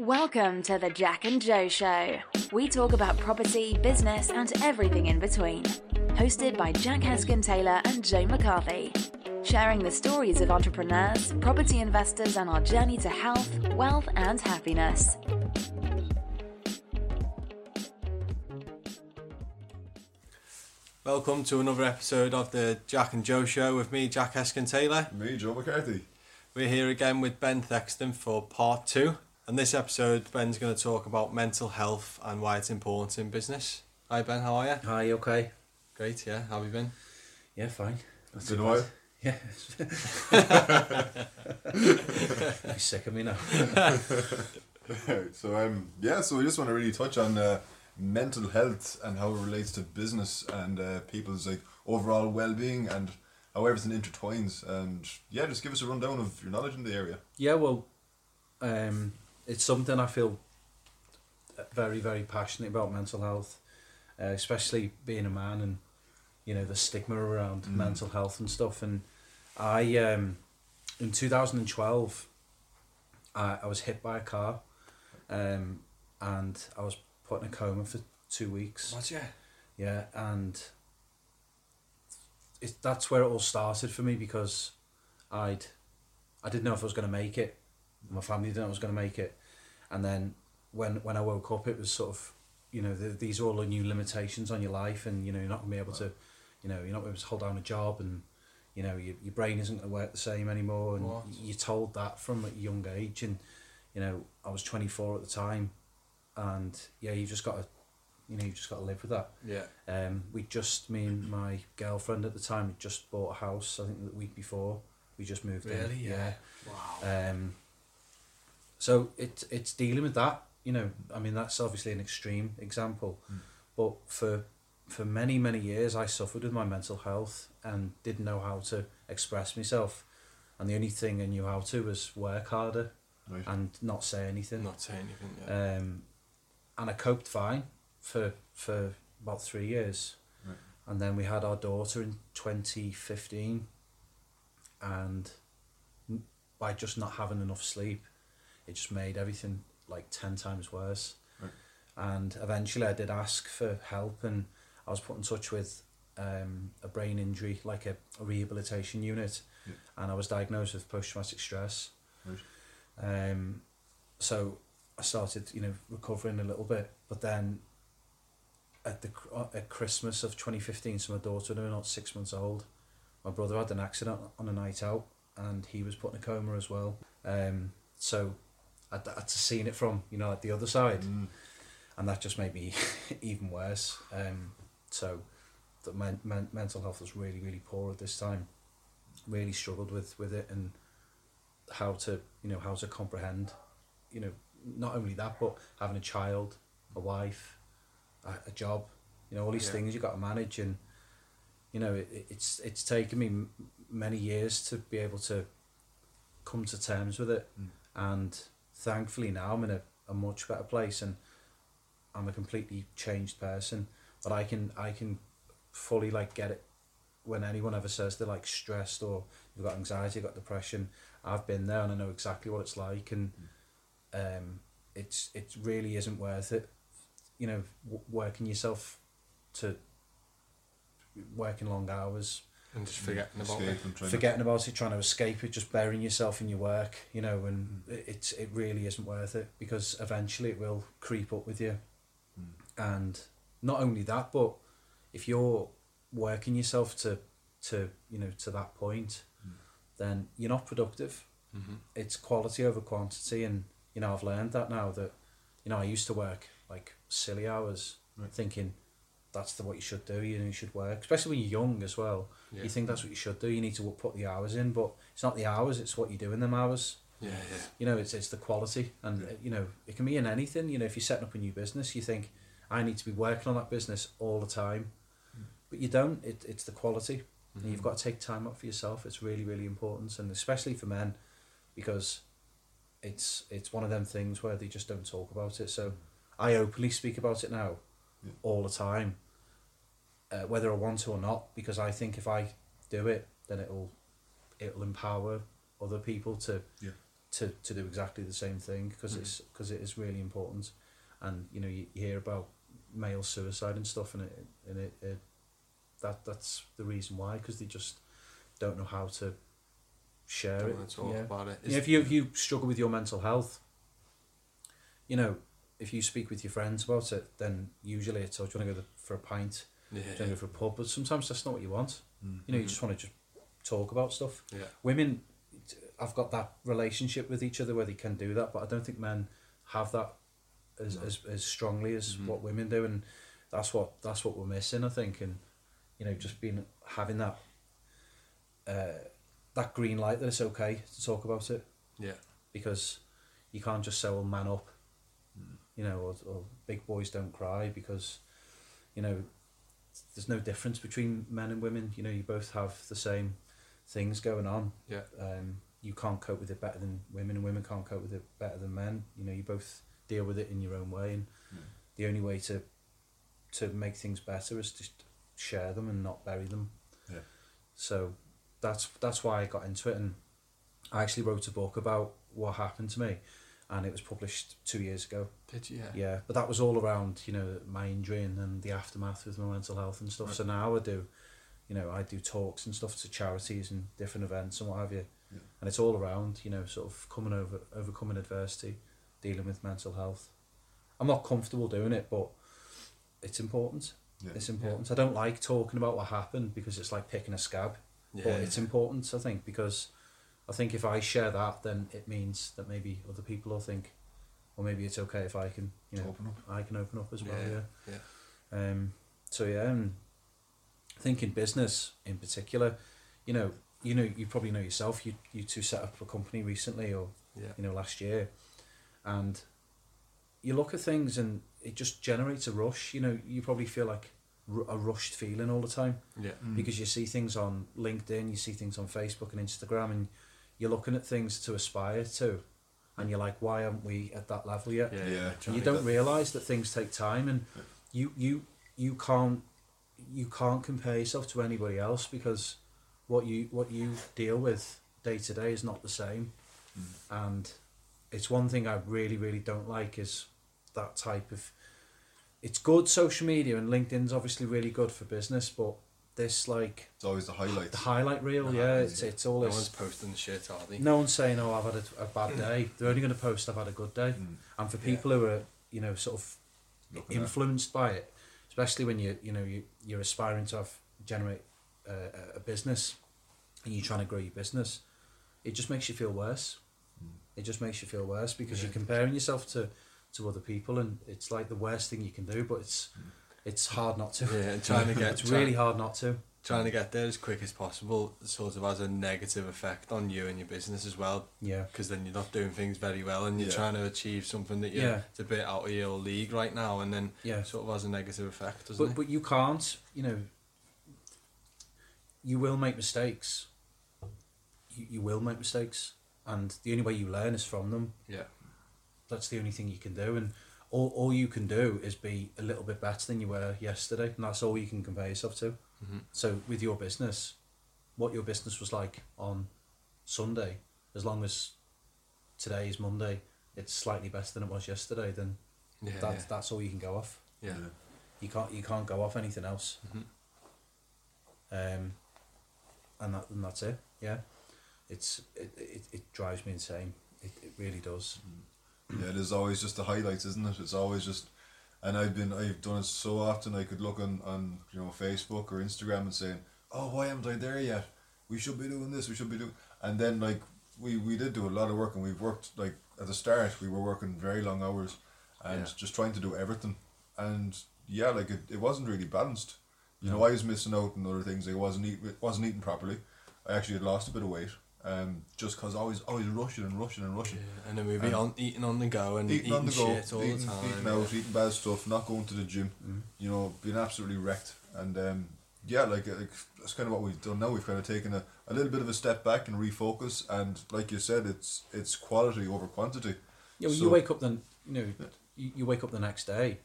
Welcome to the Jack and Joe Show. We talk about property, business, and everything in between. Hosted by Jack Heskin Taylor and Joe McCarthy. Sharing the stories of entrepreneurs, property investors, and our journey to health, wealth, and happiness. Welcome to another episode of the Jack and Joe Show with me, Jack Heskin Taylor. Me, Joe McCarthy. We're here again with Ben Thexton for part two. And this episode, Ben's going to talk about mental health and why it's important in business. Hi, Ben, how are you? Hi, you okay? Great, yeah. How have you been? Yeah, fine. It's been a while. Yeah. He's sick of me now. so um yeah, so we just want to really touch on uh, mental health and how it relates to business and uh, people's like overall well-being and how everything intertwines and yeah, just give us a rundown of your knowledge in the area. Yeah, well, um, it's something I feel very, very passionate about mental health, uh, especially being a man and you know the stigma around mental health and stuff. And I, um, in 2012, I, I was hit by a car, um, and I was put in a coma for two weeks. What, yeah? Yeah, and it, that's where it all started for me because I'd I didn't know if I was going to make it. My family didn't know I was going to make it, and then when when I woke up, it was sort of you know the, these are all the new limitations on your life, and you know you're not going to be able to, you know you're not going to be able to hold down a job, and you know your, your brain isn't going to work the same anymore, and What? you're told that from a young age, and you know I was 24 at the time, and yeah, you just got to, you know, you just got to live with that. Yeah. Um, we just, me and my girlfriend at the time, had just bought a house. I think the week before we just moved in. Really? Yeah. Wow. Um, so it's it's dealing with that. You know, I mean that's obviously an extreme example, but for for many many years I suffered with my mental health and didn't know how to express myself, and the only thing I knew how to was work harder Right. and not say anything. Not saying anything, yeah. Um, and I coped fine for for about three years, Right. and then we had our daughter in twenty fifteen, and by just not having enough sleep, it just made everything like ten times worse. Right. And eventually, I did ask for help, and I was put in touch with um, a brain injury, like a, a rehabilitation unit, Yeah. and I was diagnosed with post traumatic stress. Right. Um, so I started, you know, recovering a little bit, but then at the uh, at Christmas of 2015, so my daughter was not six months old. My brother had an accident on a night out, and he was put in a coma as well. Um, so I'd, I'd seen it from, you know, like the other side, Mm. and that just made me even worse. Um, so the men- men- mental health was really, really poor at this time. Really struggled with with it and how to, you know, how to comprehend, you know, not only that, but having a child, a wife, a, a job, you know, all these Yeah. things you got to manage, and you know, it, it- it's it's taken me m- many years to be able to come to terms with it, and thankfully now I'm in a, a much better place, and I'm a completely changed person. But I can I can fully like get it when anyone ever says they're like stressed or you've got anxiety, you've got depression. I've been there and I know exactly what it's like, and um, it's it really isn't worth it. You know, w- working yourself to working long hours, and just forgetting about Escape it. and trying forgetting about it, trying to escape it, just burying yourself in your work, you know, and it it's it really isn't worth it because eventually it will creep up with you. And not only that, but if you're working yourself to to you know to that point, then you're not productive. Mhm. It's quality over quantity, and you know I've learned that now that you know I used to work like silly hours, Right. thinking that's the what you should do. You know you should work, especially when you're young as well. Yeah. You think that's what you should do. You need to put the hours in, but it's not the hours; it's what you do in them hours. Yeah, yeah. You know, it's it's the quality, and uh, you know it can be in anything. You know, if you're setting up a new business, you think I need to be working on that business all the time, but you don't. It, it's the quality, and you've got to take time out for yourself. It's really really important, and especially for men, because it's it's one of them things where they just don't talk about it. So I openly speak about it now, Yeah. all the time, uh, whether I want to or not, because I think if I do it, then it'll it'll empower other people to Yeah. to, to do exactly the same thing because it's because it is really important, and you know you, you hear about male suicide and stuff, and it and it, it that that's the reason why because they just don't know how to share Don't it. talk yeah. about it. Yeah, if you if you struggle with your mental health, you know, if you speak with your friends about it, then usually it's oh, do you want to go for a pint? Yeah, Do you to go for a pub? But sometimes that's not what you want. Mm. You know, you just want to just talk about stuff. yeah, Women, I've got that relationship with each other where they can do that, but I don't think men have that as as, as strongly as what women do, and that's what that's what we're missing, I think, and you know, just being having that uh, that green light that it's okay to talk about it yeah, because you can't just say, "Well, man up," you know, or, or big boys don't cry because, you know, there's no difference between men and women. You know, you both have the same things going on. yeah, Um, you can't cope with it better than women, and women can't cope with it better than men. You know, you both deal with it in your own way, and the only way to to make things better is to share them and not bury them. Yeah. So that's that's why I got into it, and I actually wrote a book about what happened to me, and it was published two years ago. Did you? Yeah. Yeah, but that was all around you know my injury and, and the aftermath with my mental health and stuff. So now I do, you know, I do talks and stuff to charities and different events and what have you, Yeah. and it's all around you know sort of coming over overcoming adversity, dealing with mental health. I'm not comfortable doing it, but it's important. Yeah. It's important. I don't like talking about what happened because it's like picking a scab, Yeah. but it's important. I think because I think if I share that, then it means that maybe other people will think, well, maybe it's okay if I can, you know, Open up. I can open up as well. Yeah, Yeah. yeah. Um. So yeah, and I think in business in particular, you know, you know, you probably know yourself. You you two set up a company recently, or Yeah. you know, last year, and you look at things and it just generates a rush. You know, you probably feel like a rushed feeling all the time Yeah. because you see things on LinkedIn, you see things on Facebook and Instagram, and you're looking at things to aspire to, and you're like, why aren't we at that level yet? Yeah. Yeah. And you don't realize that things take time, and you you you can't you can't compare yourself to anybody else because what you what you deal with day to day is not the same, hmm. and it's one thing I really really don't like is that type of. It's good social media and LinkedIn's obviously really good for business, but this like It's always the highlight. the highlight reel, yeah, it's it's all No this. one's posting the shit, are they? No one's saying, "Oh, I've had a, a bad mm. day." They're only going to post, "I've had a good day," mm. and for people who are, you know, sort of Looking at- influenced by it, especially when you, you know, you you're aspiring to have generate uh, a- a business, and you're trying to grow your business, it just makes you feel worse. Mm. It just makes you feel worse because you're comparing yourself to to other people, and it's like the worst thing you can do. But it's it's hard not to. Yeah, and trying to get it's really hard not to. trying to get there as quick as possible sort of has a negative effect on you and your business as well Yeah. because then you're not doing things very well and you're Yeah. trying to achieve something that you're Yeah. it's a bit out of your league right now and then Yeah. sort of has a negative effect doesn't but it but you can't you know you will make mistakes you, you will make mistakes and the only way you learn is from them yeah that's the only thing you can do and all, all you can do is be a little bit better than you were yesterday and that's all you can compare yourself to Mhm. so with your business what your business was like on sunday as long as today is monday it's slightly better than it was yesterday then yeah that's yeah, that's all you can go off yeah. you can't you can't go off anything else. Mhm. Um, and that and that's it. Yeah, it's it it, it drives me insane. It, it really does. Yeah, there's always just the highlights, isn't it? It's always just, and I've been I've done it so often. I could look on on you know Facebook or Instagram and saying, "Oh, why haven't I there yet? We should be doing this. We should be doing." And then like we we did do a lot of work, and we've worked like at the start we were working very long hours, and Yeah. just trying to do everything, and yeah, like it, it wasn't really balanced. You know, I was missing out on other things. I wasn't eat, wasn't eating properly. I actually had lost a bit of weight. Um, just cause I was always rushing and rushing and rushing Yeah, and then we'd be And- on eating on the go and eating, eating, on the go, shit all eating, the time. eating out, eating bad stuff, not going to the gym, you know, being absolutely wrecked. And um, yeah, like, like that's kind of what we've done now. We've kind of taken a, a little bit of a step back and refocus. And like you said, it's it's quality over quantity. Yeah, well, So- you wake up then you know you, you wake up the next day,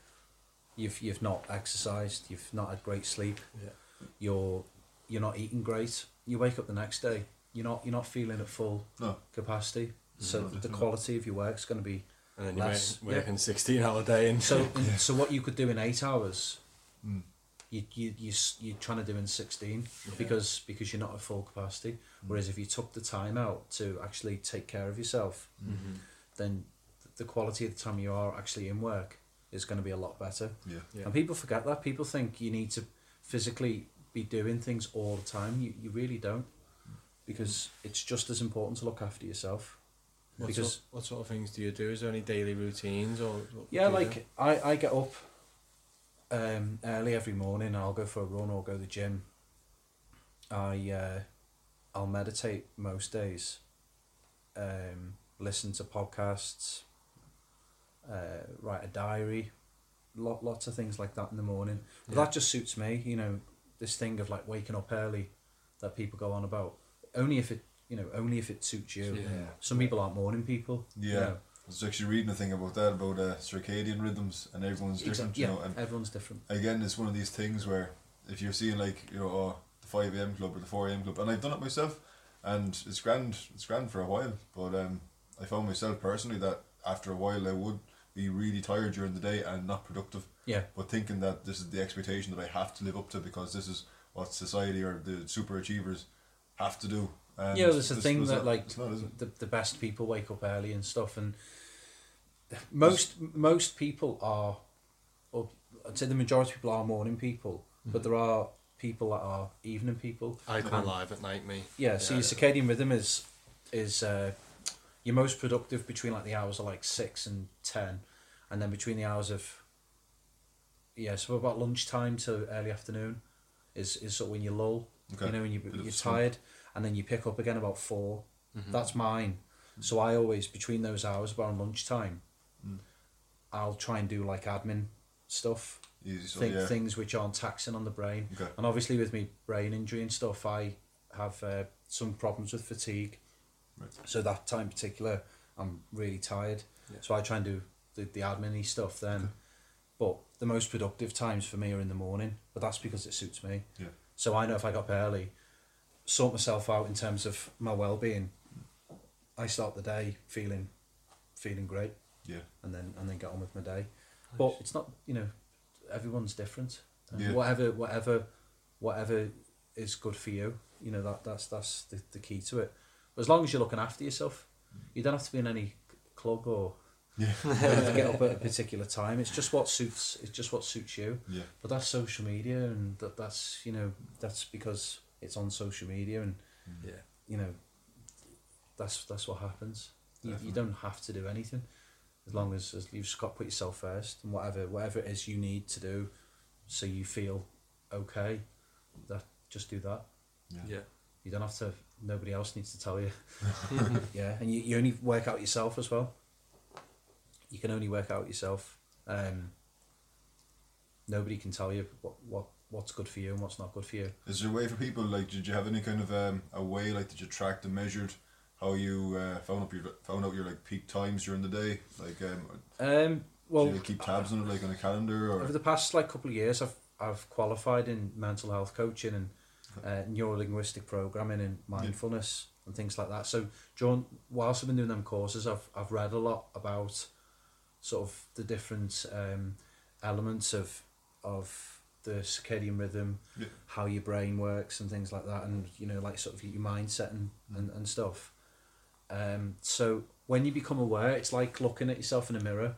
you've you've not exercised, you've not had great sleep, Yeah. you're you're not eating great. You wake up the next day, you're not you're not feeling at full No, capacity. So Mhm. the quality of your work's going to be And then you're less. working, working 16 hour day and So so what you could do in eight hours, Mm. you, you you you're trying to do in sixteen because because you're not at full capacity. Whereas if you took the time out to actually take care of yourself, Mm-hmm. then the quality of the time you are actually in work is going to be a lot better. yeah, Yeah. And people forget that. People think you need to physically be doing things all the time. You you really don't, because it's just as important to look after yourself. What, because sort, what sort of things do you do? Is there any daily routines or? Yeah, like I, I get up um, early every morning. I'll go for a run or go to the gym. I uh, I'll meditate most days. Um, listen to podcasts. Uh, write a diary. Lot, lots of things like that in the morning. But Yeah. that just suits me. You know, this thing of like waking up early that people go on about. Only if it you know only if it suits you. Yeah. Some people aren't morning people. you yeah. know. I was actually reading a thing about that about uh, circadian rhythms, and everyone's different. Exactly. You Yeah, know, and everyone's different. again, it's one of these things where if you're seeing like you know oh, the five am club or the four am club, and I've done it myself, and it's grand, it's grand for a while. But um, I found myself personally that after a while I would be really tired during the day and not productive. Yeah. But thinking that this is the expectation that I have to live up to because this is what society or the super achievers have to do. And yeah, there's a this thing was that not- like not, the, the best people wake up early and stuff, and most most people are, or I'd say the majority of people are morning people, but there are people that are evening people. I come alive at night, me. Yeah, so your circadian rhythm is is uh, you're most productive between like the hours of like six and ten, and then between the hours of yeah, so about lunchtime to early afternoon is is sort of when you lull. Okay. You know, when you, Bit you're tired, and then you pick up again about 4 Mm-hmm. That's mine. So I always between those hours about lunchtime, Mm. I'll try and do like admin stuff Easy stuff, think, yeah. things which aren't taxing on the brain. Okay. And obviously, with me brain injury and stuff, I have uh, some problems with fatigue. Right. So that time in particular, I'm really tired. Yeah. So I try and do the, the admin stuff then. Okay. But the most productive times for me are in the morning, but that's because it suits me. Yeah. So I know if I got up early, sort myself out in terms of my well being, I start the day feeling feeling great Yeah. and then and then get on with my day. But it's not you know, everyone's different. Yeah. Whatever whatever whatever is good for you, you know that that's that's the, the key to it. But as long as you're looking after yourself, you don't have to be in any club or Yeah. you don't have to get up at a particular time. It's just what suits. It's just what suits you. Yeah. But that's social media, and that that's you know that's because it's on social media, and mm. Yeah. you know that's that's what happens. You, you don't have to do anything as long as, as you've just got to put yourself first and whatever whatever it is you need to do so you feel okay that just do that Yeah. you don't have to nobody else needs to tell you yeah and you, you only work out yourself as well you can only work out yourself um, nobody can tell you what, what what's good for you and what's not good for you Is there a way for people like? Did you have any kind of um, a way like? Did you tracked and measured how you uh, found up your found out your like peak times during the day? Like, um, um, well do you keep tabs on it like on a calendar or? over the past like couple of years I've I've qualified in mental health coaching and uh, neuro linguistic programming and mindfulness and things like that. So John, whilst I've been doing them courses, I've I've read a lot about sort of the different um, elements of of the circadian rhythm, Yeah. how your brain works and things like that, and you know, like sort of your mindset and, and, and stuff. Um, so when you become aware, it's like looking at yourself in a mirror.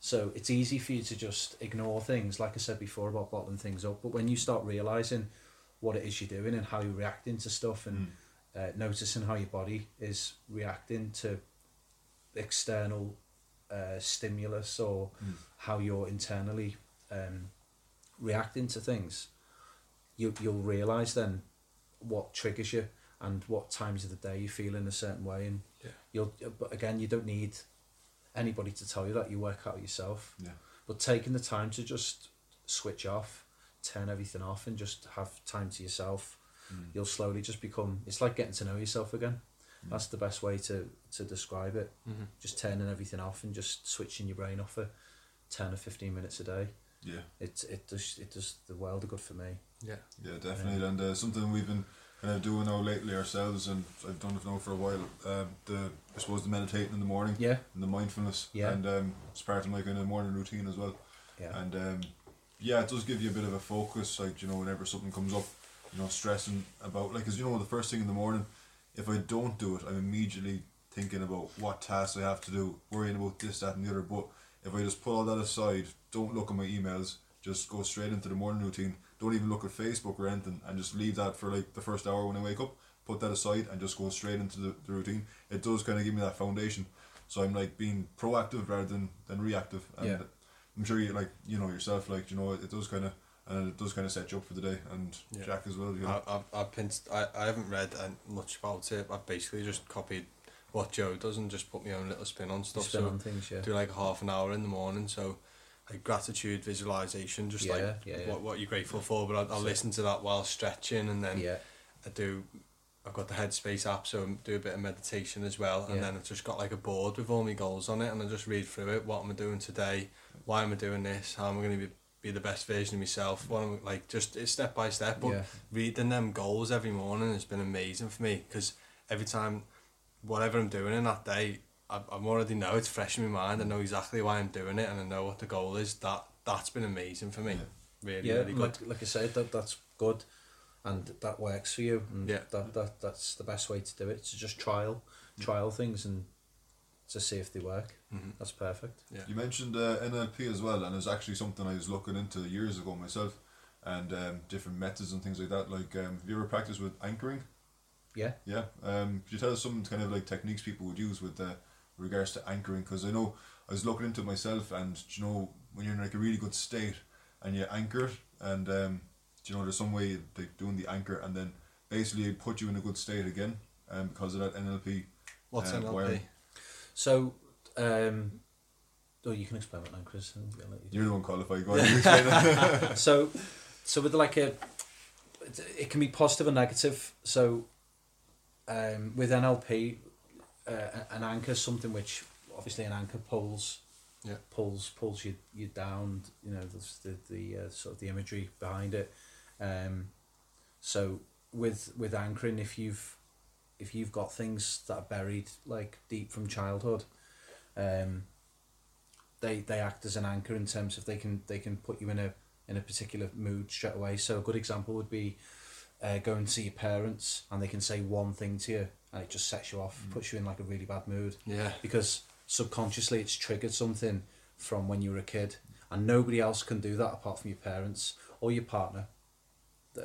So it's easy for you to just ignore things, like I said before about bottling things up. But when you start realizing what it is you're doing and how you're reacting to stuff, and uh, noticing how your body is reacting to external uh, stimulus or how you're internally um, reacting to things, you you'll realize then what triggers you and what times of the day you feel in a certain way, and Yeah. you'll. But again, you don't need anybody to tell you that. You work out yourself. Yeah. But taking the time to just switch off, turn everything off, and just have time to yourself, you'll slowly just become. It's like getting to know yourself again. That's the best way to to describe it. Just turning everything off and just switching your brain off for ten or fifteen minutes a day. Yeah. It it does it does the world of good for me. Yeah. Yeah, definitely, and uh, something we've been kind of doing now lately ourselves, and I've done it now for a while. Um, the I suppose the meditating in the morning, Yeah. and the mindfulness, Yeah. and um, it's part of my kind of morning routine as well. Yeah. And um, yeah, it does give you a bit of a focus, like you know, whenever something comes up, you know, stressing about like, cause you know, the first thing in the morning, if I don't do it, I'm immediately thinking about what tasks I have to do, worrying about this, that, and the other. But if I just put all that aside, don't look at my emails, just go straight into the morning routine. Don't even look at Facebook or anything, and just leave that for like the first hour when I wake up. Put that aside and just go straight into the, the routine. It does kind of give me that foundation. So I'm like being proactive rather than, than reactive. And Yeah. I'm sure you like you know yourself like you know it does kind of and it does kind of set you up for the day and Yeah. Jack as well. You know. I, I've, I've pinched, I, I haven't read uh, much about it. I've basically just copied what Joe does and just put my own little spin on stuff. spin so on things, yeah. do like half an hour in the morning. So like gratitude visualization, just Yeah, like yeah, yeah. what what you're grateful for. But I, I'll listen to that while stretching, and then Yeah. I do. I've got the Headspace app, so I do a bit of meditation as well, and Yeah. then I've just got like a board with all my goals on it, and I just read through it. What am I doing today? Why am I doing this? How am I going to be be the best version of myself? One I, like just it's step by step. But Yeah. reading them goals every morning has been amazing for me because every time, whatever I'm doing in that day, I, I already know it's fresh in my mind. I know exactly why I'm doing it, and I know what the goal is. That that's been amazing for me. Really, yeah, really good. like, like I said, that that's good, and that works for you. And Yeah. that, that that's the best way to do it. To just trial, trial things and to see if they work. Mm-hmm. That's perfect. Yeah. You mentioned uh, NLP as well, and it's actually something I was looking into years ago myself, and um, different methods and things like that. Like, um, have you ever practiced with anchoring? Yeah. Yeah. Um, could you tell us some kind of like techniques people would use with uh, regards to anchoring? Because I know I was looking into it myself, and you know when you're in like a really good state and you anchor it, and um, do you know there's some way like doing the anchor and then basically put you in a good state again, um, because of that NLP. What's uh, NLP? wiring. So, um, oh, you can explain it now, Chris. You You're the one qualified. Go on, you explain it. so so with like a it- can be positive and negative so um, with NLP uh, an anchor something which obviously an anchor pulls Yeah. pulls pulls you you down you know the the, the uh, sort of the imagery behind it um, so with with anchoring if you've if you've got things that are buried like deep from childhood um, they they act as an anchor in terms of they can they can put you in a in a particular mood straight away. So a good example would be uh, going to see your parents and they can say one thing to you and it just sets you off, puts you in like a really bad mood. Yeah. Because subconsciously it's triggered something from when you were a kid and nobody else can do that apart from your parents or your partner.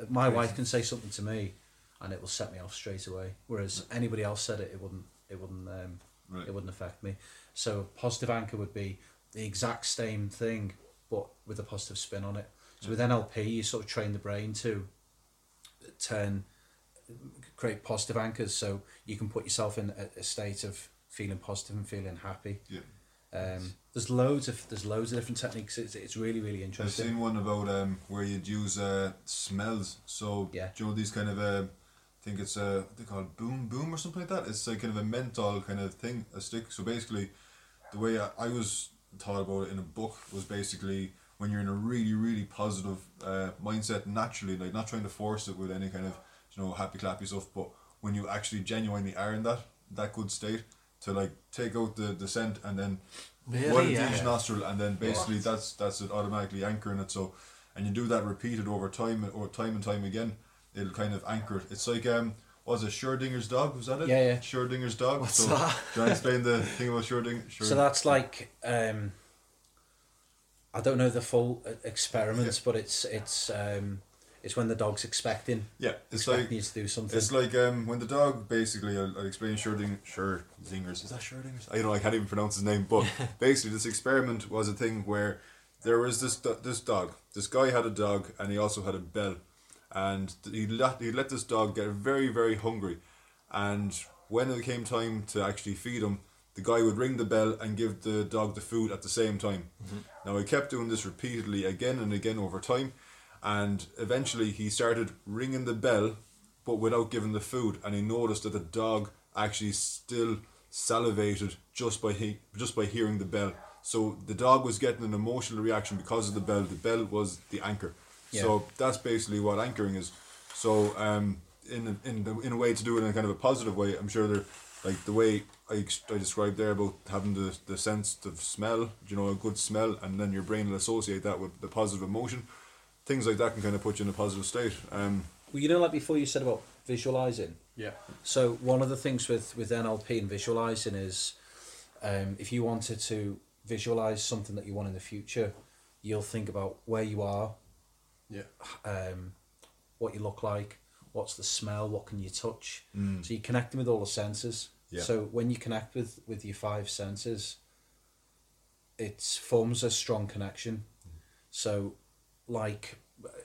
My wife can say something to me and it will set me off straight away. Whereas anybody else said it, it wouldn't it wouldn't um, Right. it wouldn't affect me. So positive anchor would be the exact same thing, but with a positive spin on it. So with NLP, you sort of train the brain to turn, create positive anchors, so you can put yourself in a, a state of feeling positive and feeling happy. yeah. Um, there's loads of there's loads of different techniques. It's, it's really really interesting. I've seen one about um where you'd use uh smells. So Yeah. do you know these kind of uh, I think it's uh what they call it boom boom or something like that. It's like kind of a menthol kind of thing, a stick. So basically, the way I, I was taught about it in a book was basically when you're in a really really positive uh, mindset naturally, like not trying to force it with any kind of you know happy clappy stuff, but when you actually genuinely are in that that good state to like take out the, the scent and then Really? one Yeah. each nostril and then basically that's that's it automatically anchoring it so and you do that repeated over time or time and time again, it'll kind of anchor it. It's like um, was it Schrodinger's dog? Was that it? Yeah, yeah. Schrodinger's dog. What's so, that? Do you explain the thing about Schrodinger? Schrodinger? So that's like um, I don't know the full uh, experiments, but it's it's um, it's when the dog's expecting yeah, it's expecting like needs to do something. It's like um, when the dog basically, I'll, I'll explain Schroding, Schrodinger's, is that Schrodinger's? I don't know, I can't even pronounce his name, but basically this experiment was a thing where there was this do- this dog, this guy had a dog and he also had a bell and he let, he let this dog get very, very hungry. And when it came time to actually feed him, the guy would ring the bell and give the dog the food at the same time. Mm-hmm. Now he kept doing this repeatedly again and again over time. And eventually he started ringing the bell but without giving the food. And he noticed that the dog actually still salivated just by he, just by hearing the bell. So the dog was getting an emotional reaction because of the bell. The bell was the anchor so that's basically what anchoring is so um in in the, in a way to do it in a kind of a positive way i'm sure they're like the way I, ex- I described there about having the, the sense of smell, you know, a good smell, and then your brain will associate that with the positive emotion. Things like that can kind of put you in a positive state. Um, well, you know, like before you said about visualizing. Yeah. So one of the things with with NLP and visualizing is, um, if you wanted to visualize something that you want in the future, you'll think about where you are, Yeah. um, what you look like, what's the smell, what can you touch. So you're connecting with all the senses. Yeah. So when you connect with with your five senses, it forms a strong connection. So, like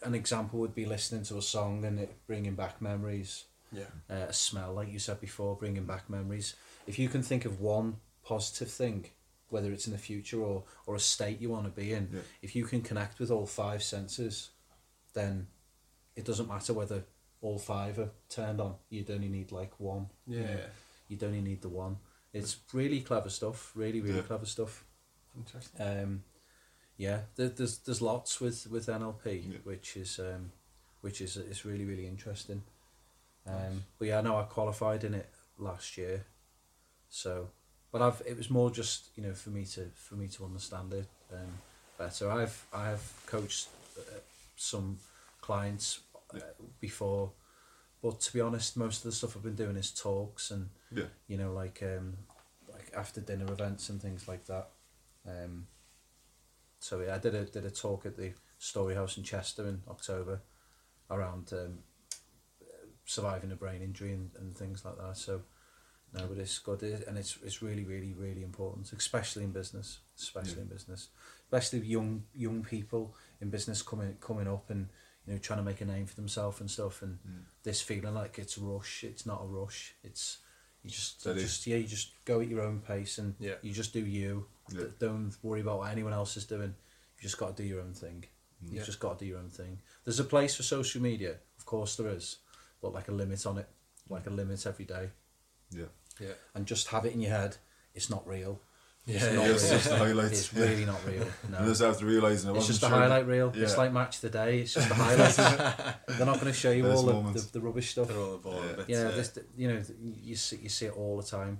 an example would be listening to a song and it bringing back memories. Yeah. Uh, a smell, like you said before, bringing back memories. If you can think of one positive thing, whether it's in the future or, or a state you want to be in, Yeah. if you can connect with all five senses, then it doesn't matter whether all five are turned on. You'd only need like one. you know. Yeah. You'd only need the one. It's really clever stuff. Really, really Yeah. clever stuff. Interesting. Um, yeah, there, there's there's lots with with NLP, Yeah. which is um, which is is really really interesting. Um, but yeah, I know I qualified in it last year, so but I've it was more just you know for me to for me to understand it um, better. I've I have coached uh, some clients uh, before, but to be honest, most of the stuff I've been doing is talks and yeah, you know, like um, like after dinner events and things like that. Um, so yeah, I did a did a talk at the Storyhouse in Chester in October around um, surviving a brain injury and, and things like that. So no, but it's good and it's it's really really really important, especially in business, especially in business, especially young young people in business coming coming up and you know trying to make a name for themselves and stuff and mm. this feeling like it's a rush. It's not a rush. It's you just Steady. just yeah you just go at your own pace and Yeah. you just do you. Yeah. Don't worry about what anyone else is doing. You just got to do your own thing. You've Yeah. just got to do your own thing. There's a place for social media, of course there is, but like a limit on it, like a limit every day, yeah. Yeah. and just have it in your head. It's not real. It's Yeah, not it's real. just the highlights, It's yeah. really not real. And No. just after realising I It's wasn't just a sure highlight reel. Yeah. It's like match of the day. It's just the highlights. They're not going to show you Best all the, the, the rubbish stuff. They're all the ball Yeah. bits. You know, uh, this, you know, you see, you see it all the time.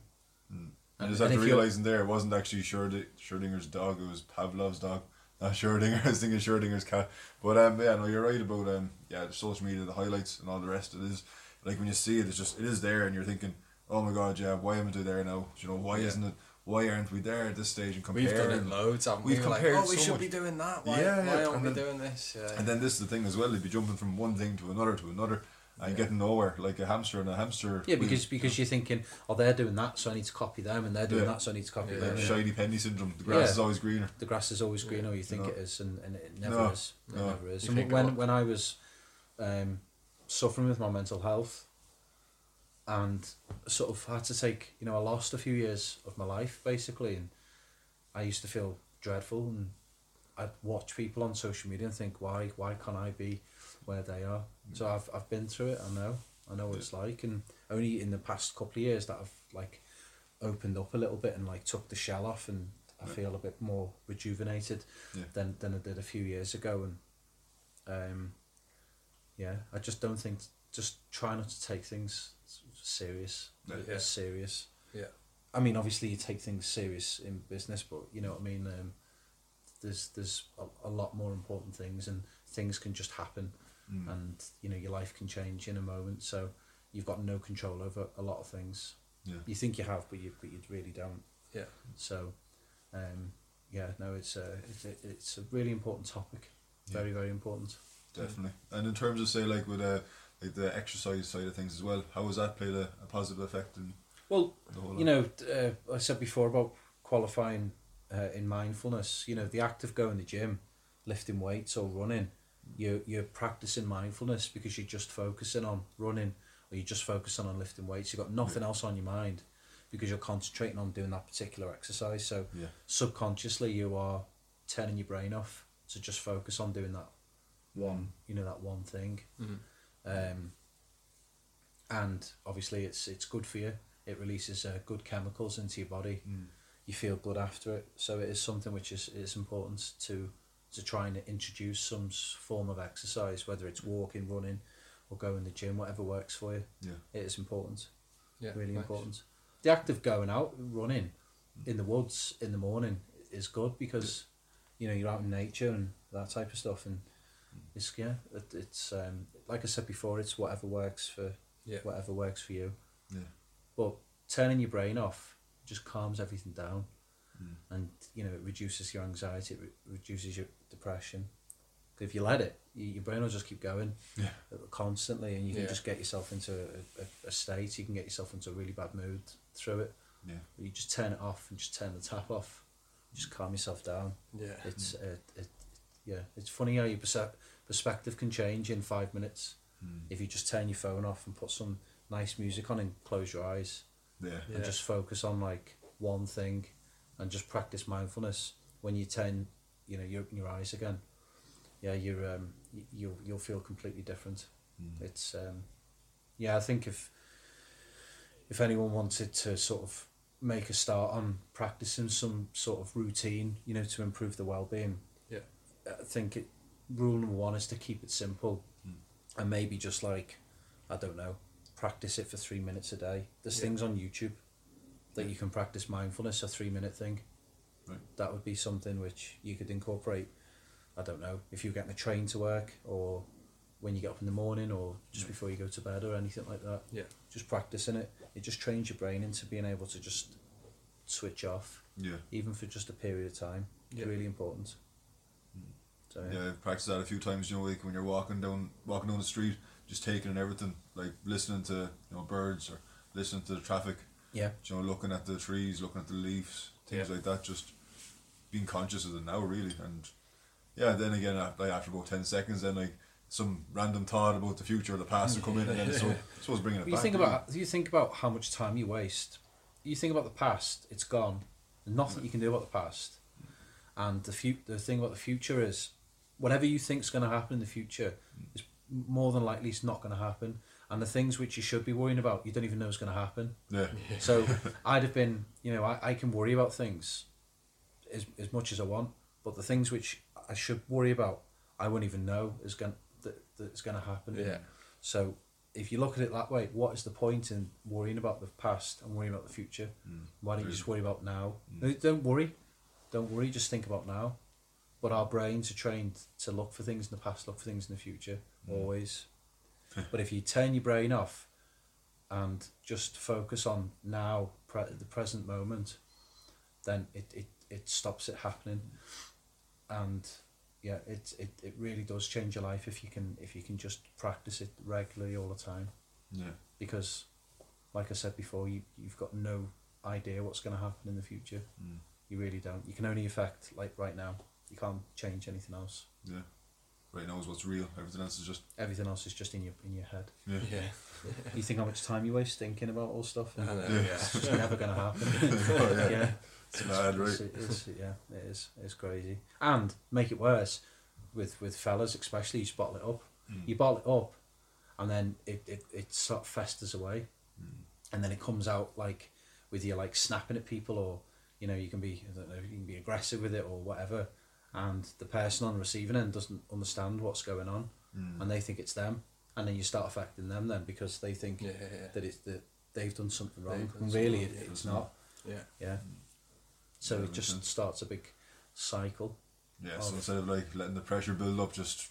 And just and after if you're- realising there, it wasn't actually Schrodinger's dog, it was Pavlov's dog. Not Schrodinger, I was thinking Schrodinger's cat. But um, yeah, no, you're right about um, yeah, the social media, the highlights, and all the rest. Of it is like when you see it, it's just it is there, and you're thinking, oh my god, yeah, why haven't I there now? You know, why Yeah. isn't it? Why aren't we there at this stage and We've done it loads, haven't We've we? We're like, compared oh, we so should much. be doing that. Why, Yeah, why aren't and we then- doing this? Yeah. And then this is the thing as well, you'd be jumping from one thing to another to another and getting nowhere, like a hamster and a hamster. Yeah, wheel, because because you're thinking, oh, they're doing that, so I need to copy them, and they're doing Yeah. that, so I need to copy you them. Yeah. shiny penny syndrome. The grass Yeah. is always greener. The grass is always greener, you think No. it is, and, and it never No, is. It no. never is. You And think when when I was um, suffering with my mental health, and sort of had to take, you know, I lost a few years of my life basically, and I used to feel dreadful, and I'd watch people on social media and think, why why can't I be where they are? So I've I've been through it. I know I know what it's like, and only in the past couple of years that I've like opened up a little bit and like took the shell off, and I feel a bit more rejuvenated Yeah. than than I did a few years ago, and um, yeah, I just don't think just try not to take things serious, Yeah. as serious. yeah. I mean, obviously you take things serious in business, but you know what I mean. Um, there's there's a, a lot more important things and things can just happen, Mm. and you know your life can change in a moment. So you've got no control over a lot of things. Yeah. You think you have, but you but you really don't. Yeah. So, um, yeah, no, it's a it's a, it's a really important topic. Yeah. Very very important. Definitely. And in terms of say like with uh, like the exercise side of things as well, how has that played a, a positive effect in Well, the whole you know, uh, I said before about qualifying uh, in mindfulness. You know, the act of going to the gym, lifting weights or running, you you're practicing mindfulness because you're just focusing on running or you're just focusing on lifting weights. You've got nothing else on your mind because you're concentrating on doing that particular exercise. So Yeah. subconsciously, you are turning your brain off to just focus on doing that one, you know, that one thing. Um, and obviously, it's it's good for you. It releases uh, good chemicals into your body. You feel good after it. So it is something which is is important to to try and introduce some form of exercise, whether it's walking, running, or going to the gym, whatever works for you. Yeah. It is important. Yeah, really important. The act of going out, running in the woods in the morning is good because you know you're out in nature and that type of stuff, and it's yeah, it, it's um, like I said before, it's whatever works for Yeah. whatever works for you. Yeah. But turning your brain off just calms everything down, Mm. and you know it reduces your anxiety, it re- reduces your depression. If you let it, you, your brain will just keep going Yeah. constantly, and you can Yeah. just get yourself into a, a, a state. You can get yourself into a really bad mood through it. Yeah. You just turn it off and just turn the tap off. Just calm yourself down. Yeah. It's uh, it, yeah. It's funny how your percep- perspective can change in five minutes Mm. if you just turn your phone off and put some nice music on and close your eyes Yeah. and just focus on like one thing and just practice mindfulness when you turn you know your your eyes again yeah you're um y- you'll you'll feel completely different Mm. it's um yeah i think if if anyone wanted to sort of make a start on practicing some sort of routine you know to improve the well-being Yeah. I think it rule number one is to keep it simple hmm. and maybe just like i don't know practice it for three minutes a day there's Yeah. things on youtube that you can practice mindfulness a three minute thing Right. that would be something which you could incorporate i don't know if you're getting the train to work or when you get up in the morning or just hmm. before you go to bed or anything like that Yeah. just practicing it it just trains your brain into being able to just switch off Yeah. even for just a period of time Yeah. really important so Yeah, I've practiced that a few times. You know, like when you're walking down, walking down the street, just taking in everything, like listening to you know birds or listening to the traffic. yeah You know, looking at the trees, looking at the leaves, things Yeah. like that. Just being conscious of it now, really. And yeah, then again, like after about ten seconds, then like some random thought about the future or the past will come in, and then so suppose bringing it you back. think about you think about how much time you waste. You think about the past; it's gone. Nothing you can do about the past. And the fu- the thing about the future is, whatever you think's going to happen in the future is more than likely it's not going to happen. And the things which you should be worrying about, you don't even know is going to happen. Yeah. So I'd have been, you know, I, I can worry about things as, as much as I want, but the things which I should worry about, I won't even know is going that that's going to happen. Yeah. So if you look at it that way, what is the point in worrying about the past and worrying about the future? Hmm. Why don't you just hmm. worry about now? Hmm. No, Don't worry, don't worry. Just think about now. But our brains are trained to look for things in the past, look for things in the future, always. but if you turn your brain off and just focus on now, pre- the present moment, then it, it, it stops it happening. And yeah, it, it, it really does change your life if you can if you can just practice it regularly all the time. Yeah. Because, like I said before, you you've got no idea what's going to happen in the future. Mm. You really don't. You can only affect like right now. You can't change anything else. Yeah. Right now is what's real. Everything else is just Everything else is just in your in your head. yeah. Yeah. You think how much time you waste thinking about all stuff. And know, Yeah. yeah. It's just never going to happen. Oh, yeah. yeah. It's mad, right? It's, it's, yeah, it is. It's crazy. And make it worse, with with fellas especially, you just bottle it up. Mm. You bottle it up, and then it it, it sort of festers away, Mm. and then it comes out like with you like snapping at people, or you know you can be I don't know you can be aggressive with it or whatever, and the person on the receiving end doesn't understand what's going on, Mm. and they think it's them, and then you start affecting them then because they think Yeah, yeah, that it's that they've done something wrong, done and really it, it's not. Yeah. Yeah. So Yeah, it just sense. starts a big cycle. Yeah, so instead of like letting the pressure build up, just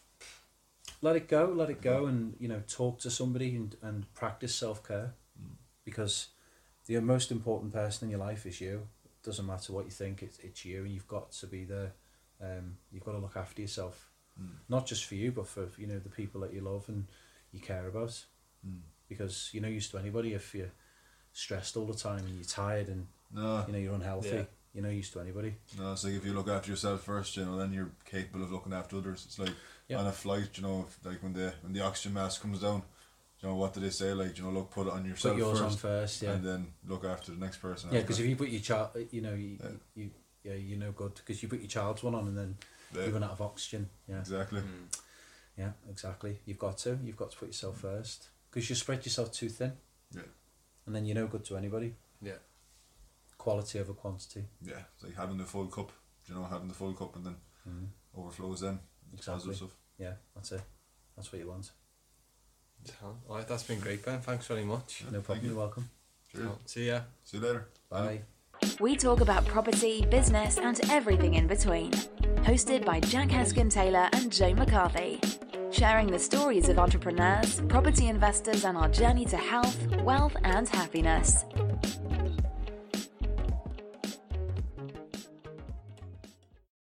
let it go, let it go, and you know, talk to somebody and, and practice self care, because the most important person in your life is you. Doesn't matter what you think, it's it's you, and you've got to be there. Um, you've got to look after yourself, not just for you, but for you know the people that you love and you care about. Because you're no use to anybody if you're stressed all the time and you're tired and No, you know you're unhealthy. Yeah. You're no use to anybody. no. It's like if you look after yourself first, you know, then you're capable of looking after others. It's like Yeah. on a flight, you know, if, like when the when the oxygen mask comes down, you know, what do they say? Like, you know, look, put it on yourself Put yours first, on first, yeah. and then look after the next person. Yeah, because if you put your child, you know, you, Yeah. you, yeah, you're no good because you put your child's one on and then Yeah. you run out of oxygen. Yeah, exactly. Hmm. yeah, exactly. You've got to, you've got to put yourself first because you spread yourself too thin, Yeah, and then you're no good to anybody. Yeah. Quality over quantity. yeah. It's like having the full cup. You know, having the full cup and then hmm. overflows then. Exactly. stuff. Yeah, that's it. That's what you want. All right, that's been great, Ben. Thanks very much. No problem. You're welcome. Cheers. See ya. See you later. Bye. We talk about property, business, and everything in between. Hosted by Jack Heskin Taylor and Joe McCarthy. Sharing the stories of entrepreneurs, property investors, and our journey to health, wealth, and happiness.